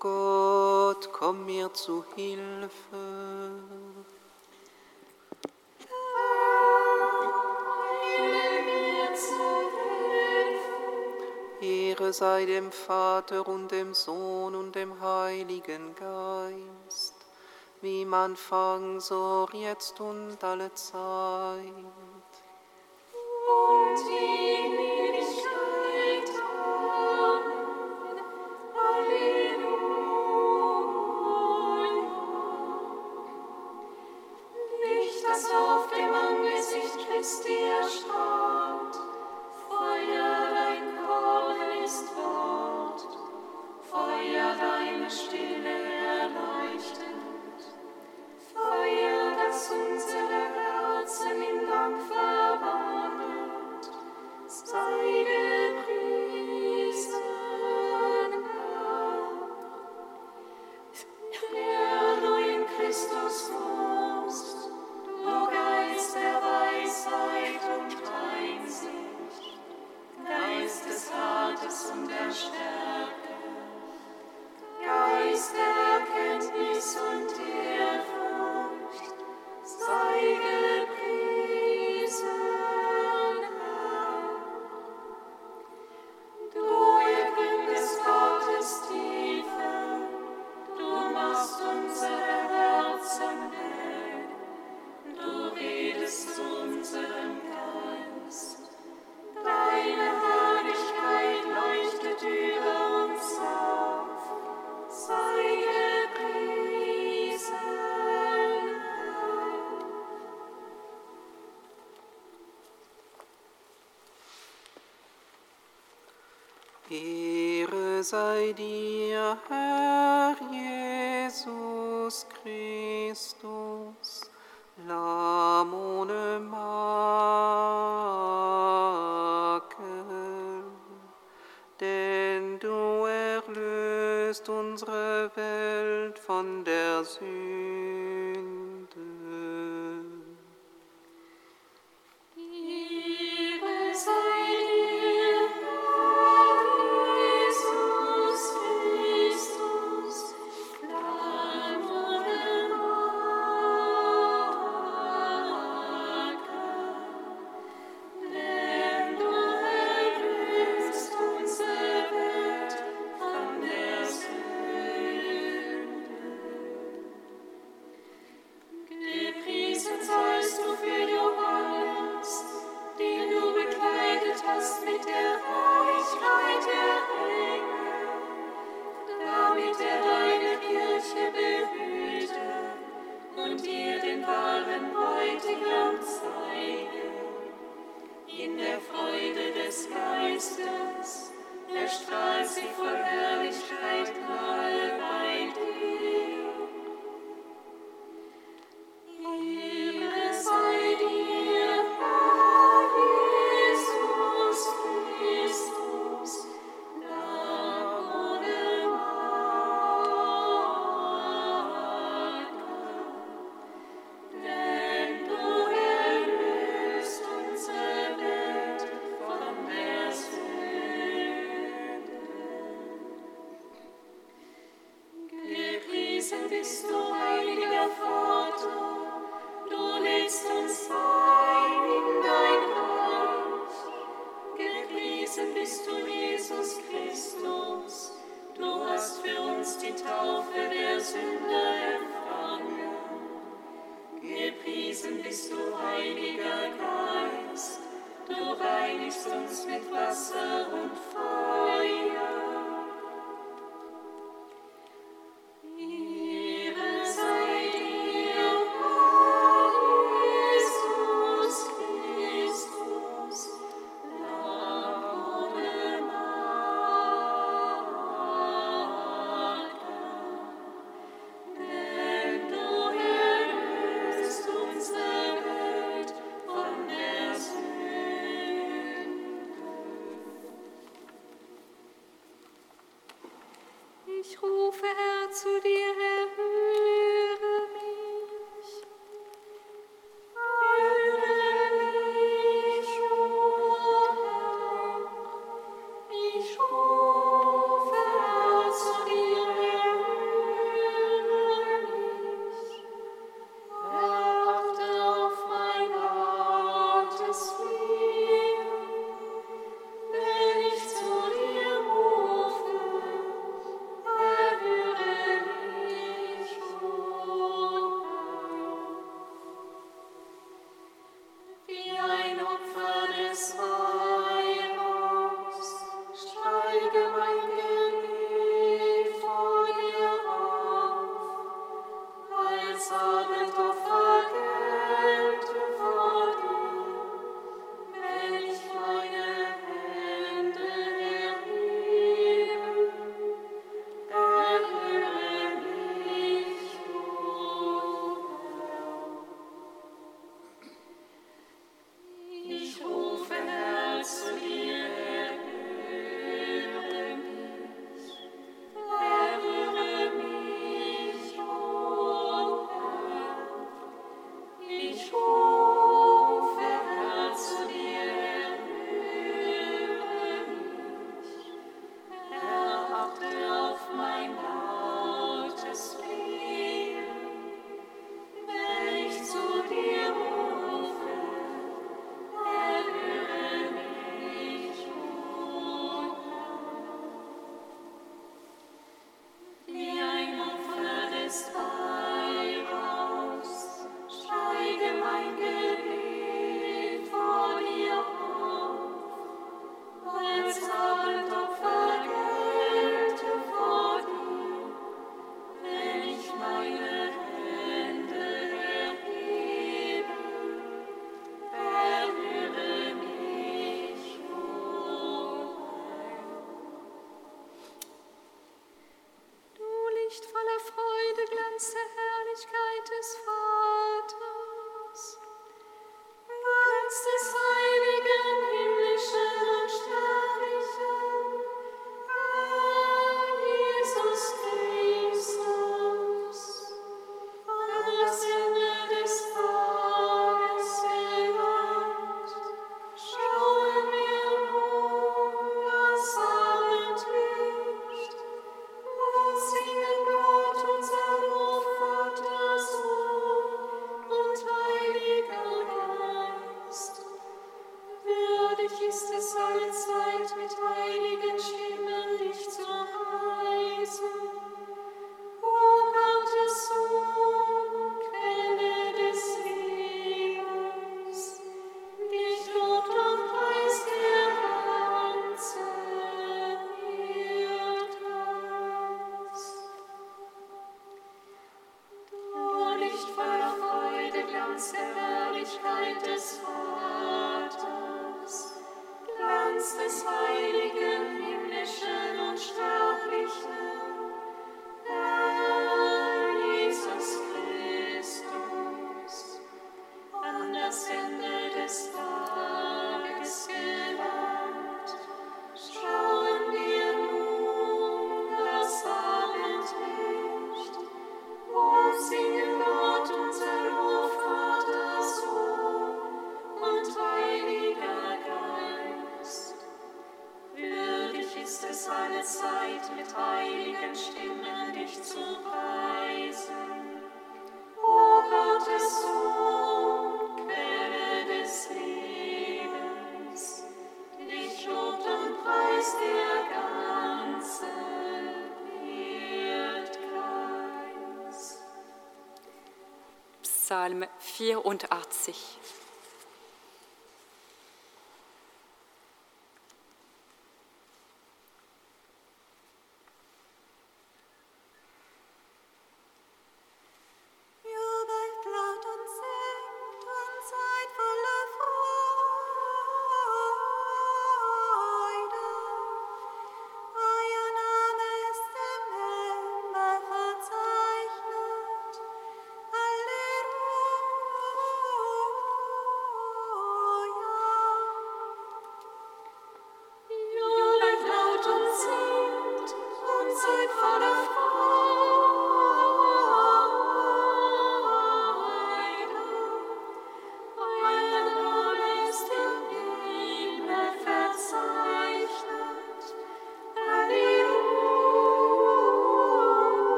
Gott, komm mir zu Hilfe. Mir zu Hilfe. Ehre sei dem Vater und dem Sohn und dem Heiligen Geist, wie man fang, so jetzt und alle Zeit. sei dir, Herr Jesus Christus, Lamm ohne Makel. Denn du erlöst unsere Welt von der Sünde Heilige Gemeinde. Zeit mit heiligen Stimmen dich zu heißen. alle mit heiligen Stimmen dich zu preisen. O Gottes Sohn, Quelle des Lebens, dich lobt und preist der ganze Erdkreis. Psalm 84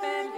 heaven.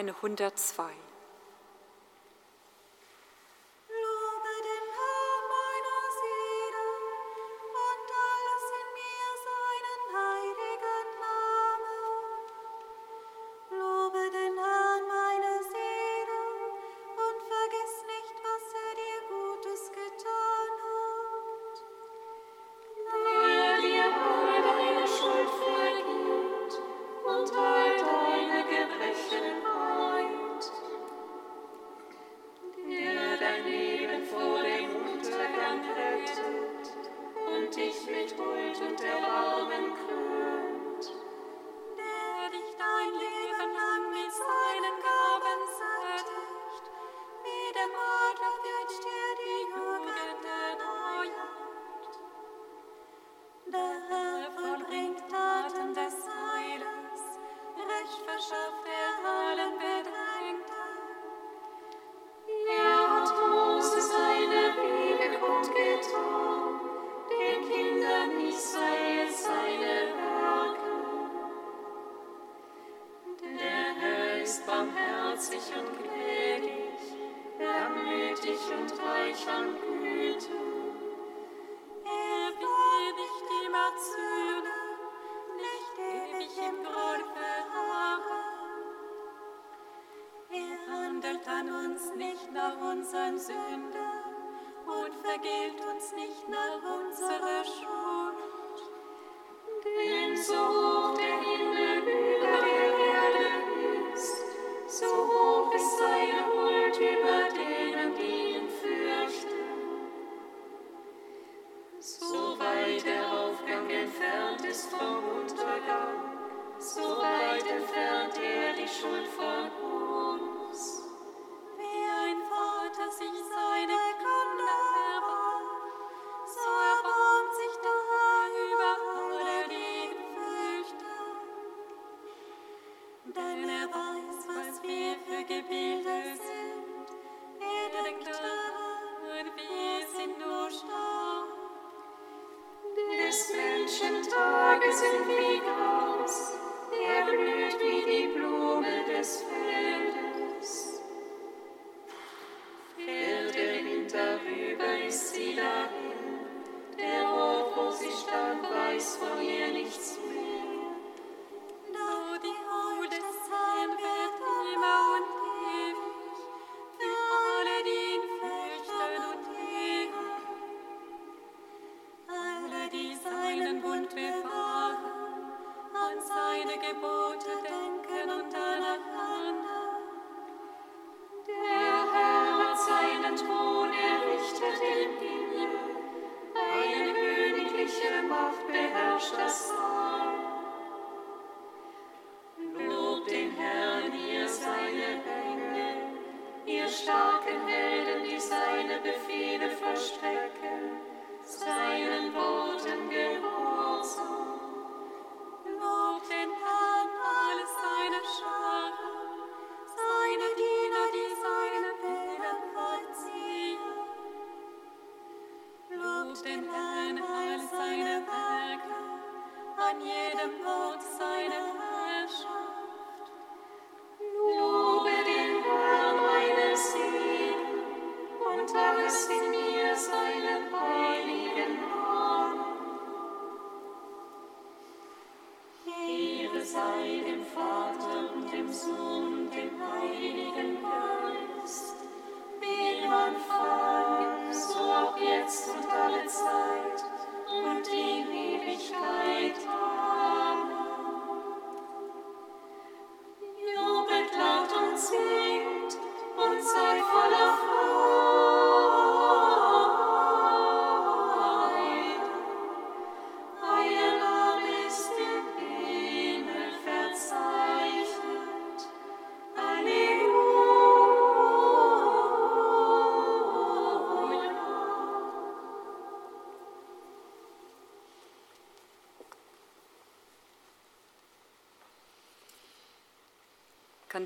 eine 102. ist barmherzig und gnädig, er und reich an Güte. Kingdom.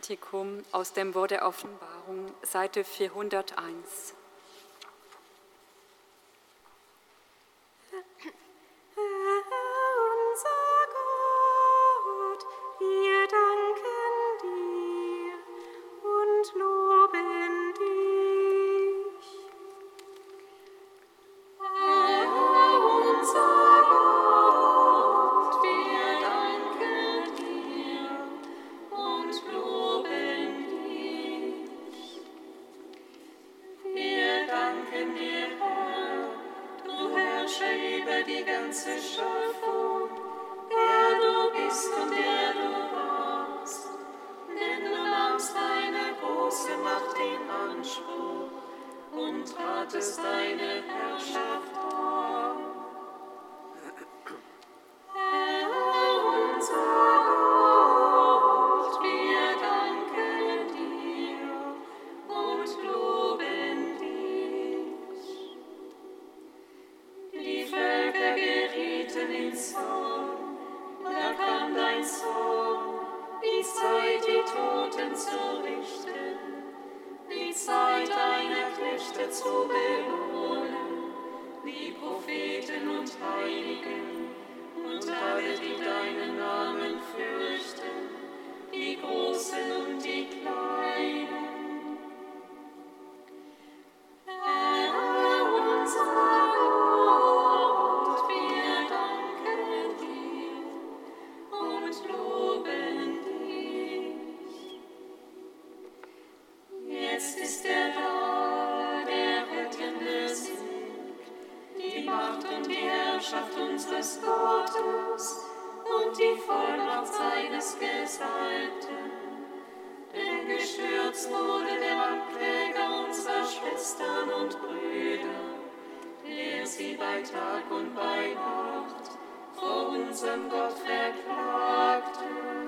Kantikum aus dem Wort der Offenbarung, Seite 401. Gottes deine Herrschaft an. Seines Gesalbten. Denn gestürzt wurde der Ankläger unserer Schwestern und Brüder, der sie bei Tag und bei Nacht vor unserem Gott verklagte.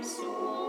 Und dem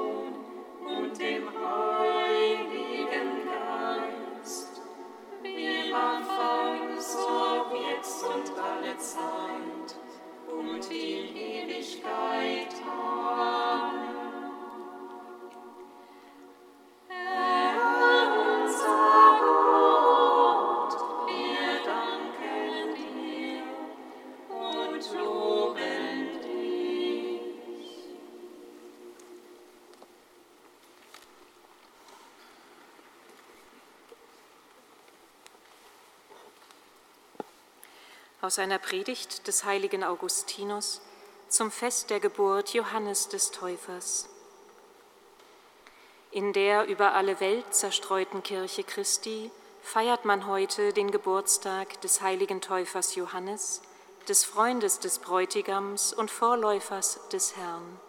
Aus einer Predigt des heiligen Augustinus zum Fest der Geburt Johannes des Täufers. In der über alle Welt zerstreuten Kirche Christi feiert man heute den Geburtstag des heiligen Täufers Johannes, des Freundes des Bräutigams und Vorläufers des Herrn.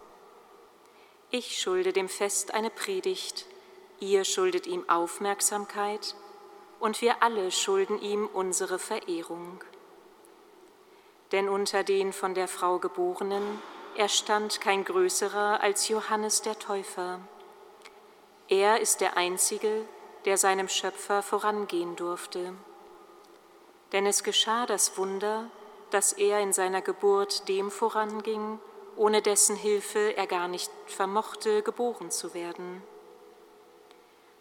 Ich schulde dem Fest eine Predigt, ihr schuldet ihm Aufmerksamkeit und wir alle schulden ihm unsere Verehrung. Denn unter den von der Frau Geborenen erstand kein größerer als Johannes der Täufer. Er ist der Einzige, der seinem Schöpfer vorangehen durfte. Denn es geschah das Wunder, dass er in seiner Geburt dem voranging, ohne dessen Hilfe er gar nicht vermochte, geboren zu werden.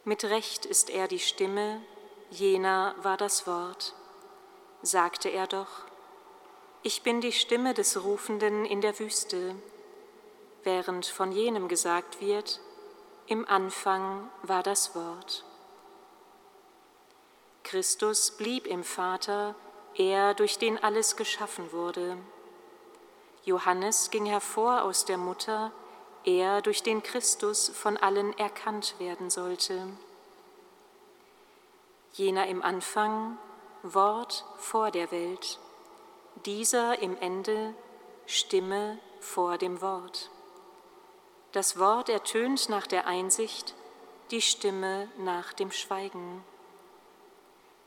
Mit Recht ist er die Stimme, jener war das Wort. Sagte er doch, ich bin die Stimme des Rufenden in der Wüste, während von jenem gesagt wird, im Anfang war das Wort. Christus blieb im Vater, er, durch den alles geschaffen wurde. Johannes ging hervor aus der Mutter, er, durch den Christus von allen erkannt werden sollte. Jener im Anfang, Wort vor der Welt, dieser im Ende, Stimme vor dem Wort. Das Wort ertönt nach der Einsicht, die Stimme nach dem Schweigen.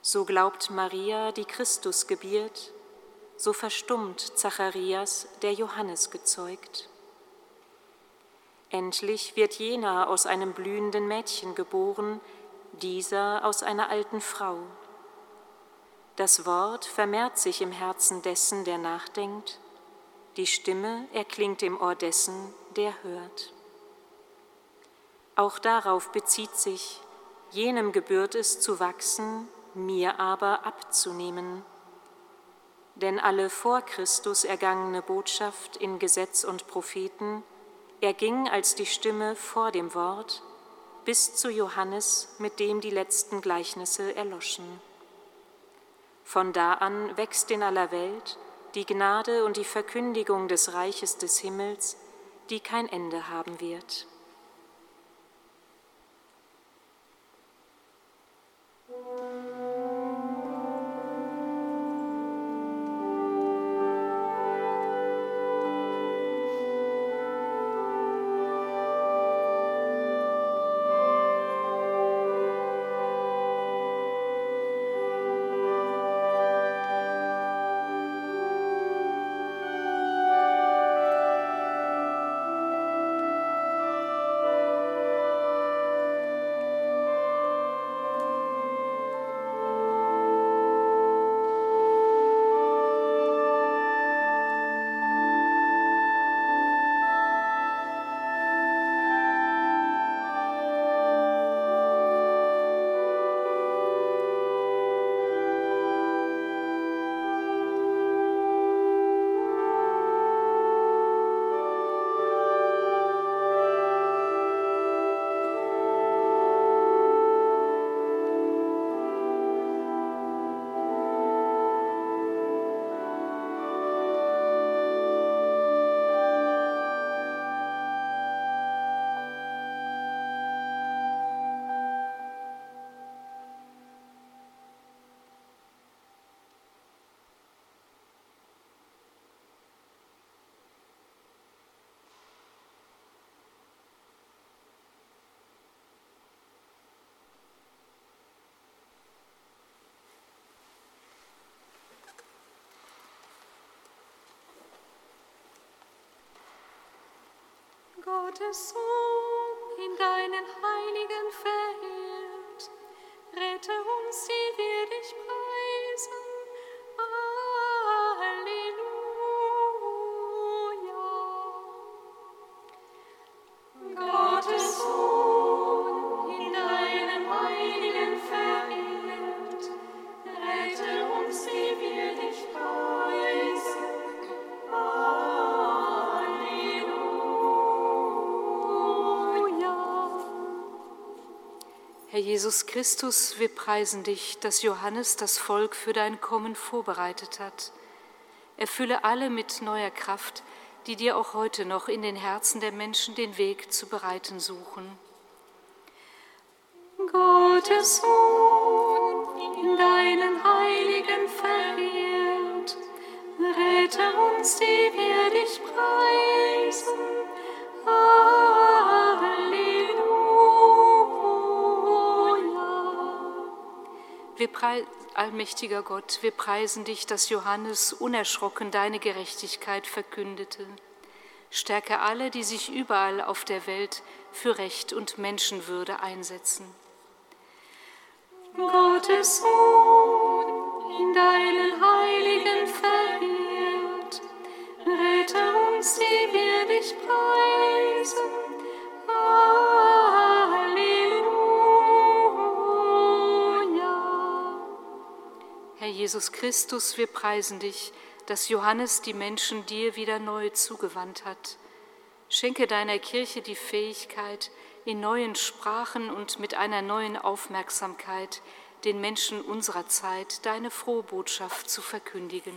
So glaubt Maria, die Christus gebiert, so verstummt Zacharias, der Johannes gezeugt. Endlich wird jener aus einem blühenden Mädchen geboren, dieser aus einer alten Frau. Das Wort vermehrt sich im Herzen dessen, der nachdenkt, die Stimme erklingt im Ohr dessen, der hört. Auch darauf bezieht sich, jenem gebührt es zu wachsen, mir aber abzunehmen. Denn alle vor Christus ergangene Botschaft in Gesetz und Propheten erging als die Stimme vor dem Wort bis zu Johannes, mit dem die letzten Gleichnisse erloschen. Von da an wächst in aller Welt die Gnade und die Verkündigung des Reiches des Himmels, die kein Ende haben wird. Gottes Sohn, in deinen Heiligen verehrt, rette uns, die Jesus Christus, wir preisen dich, dass Johannes das Volk für dein Kommen vorbereitet hat. Erfülle alle mit neuer Kraft, die dir auch heute noch in den Herzen der Menschen den Weg zu bereiten suchen. Gottes Sohn, in deinen Heiligen verehrt, rette uns, die wir dich preisen. Wir Allmächtiger Gott, wir preisen dich, dass Johannes unerschrocken deine Gerechtigkeit verkündete. Stärke alle, die sich überall auf der Welt für Recht und Menschenwürde einsetzen. Gottes Sohn, in deinen Heiligen verehrt, Jesus Christus, wir preisen dich, dass Johannes die Menschen dir wieder neu zugewandt hat. Schenke deiner Kirche die Fähigkeit, in neuen Sprachen und mit einer neuen Aufmerksamkeit den Menschen unserer Zeit deine frohe Botschaft zu verkündigen.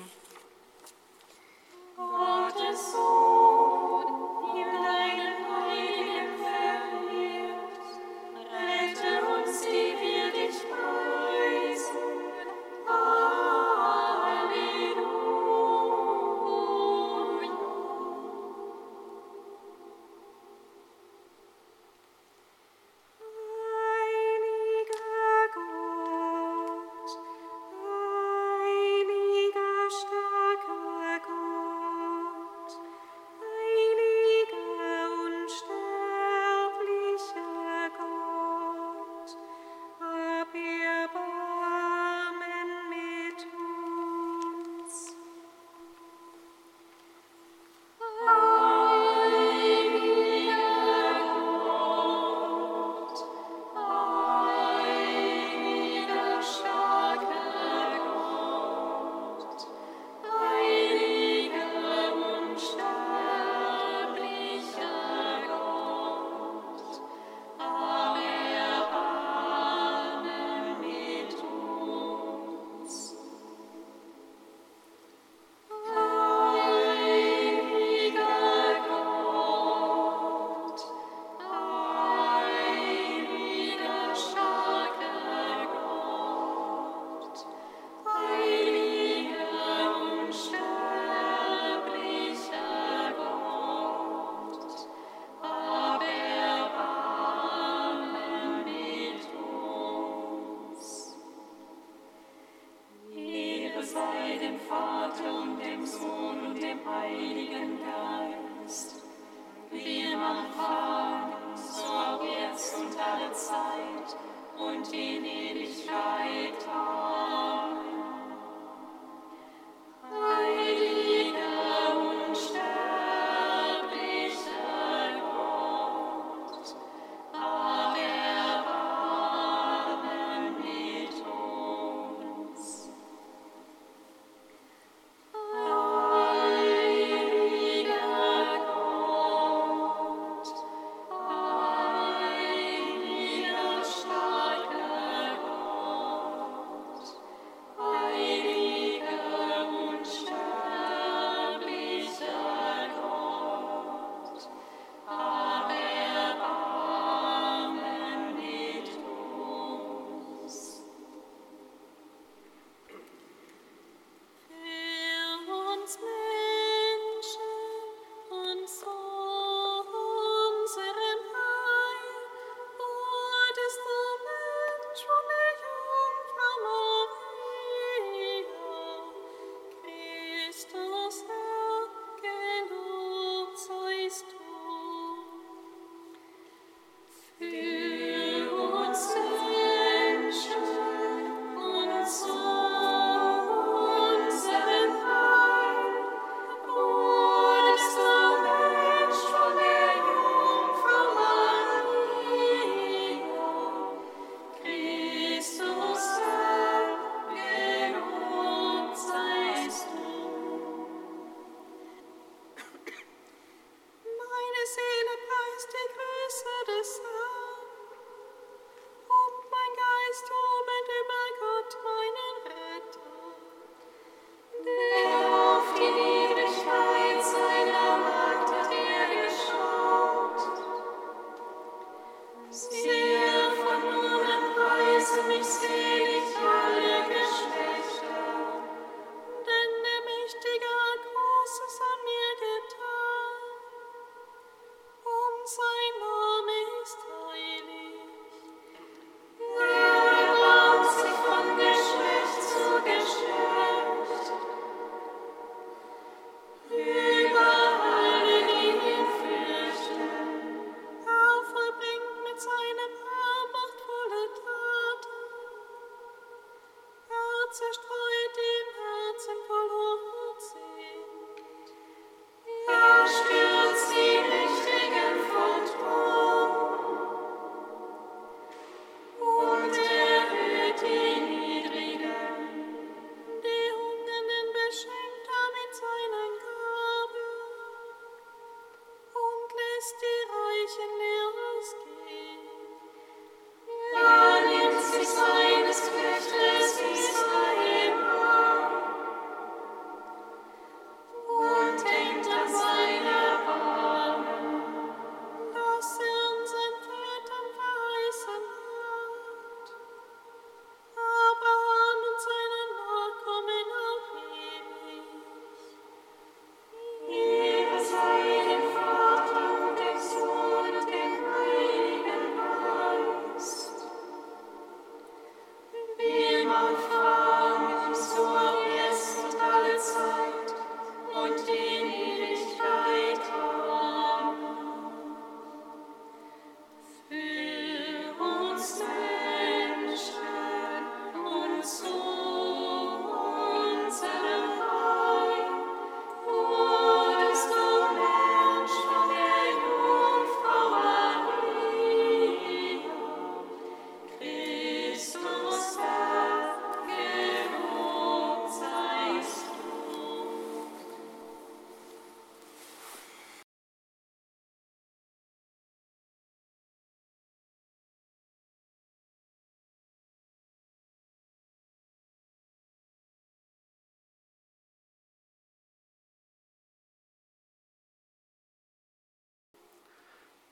Gottes Sohn, dem Vater und dem Sohn und dem Heiligen Geist, wie immer Anfang, so auch jetzt und alle Zeit und in Ewigkeit. auch.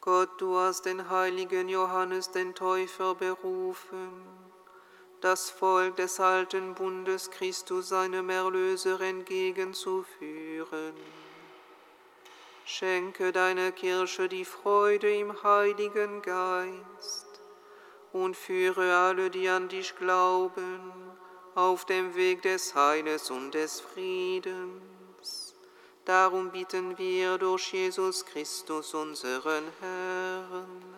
Gott, du hast den heiligen Johannes den Täufer berufen, das Volk des alten Bundes Christus seinem Erlöser entgegenzuführen. Schenke deiner Kirche die Freude im Heiligen Geist und führe alle, die an dich glauben, auf dem Weg des Heiles und des Friedens Darum bitten wir durch Jesus Christus, unseren Herrn.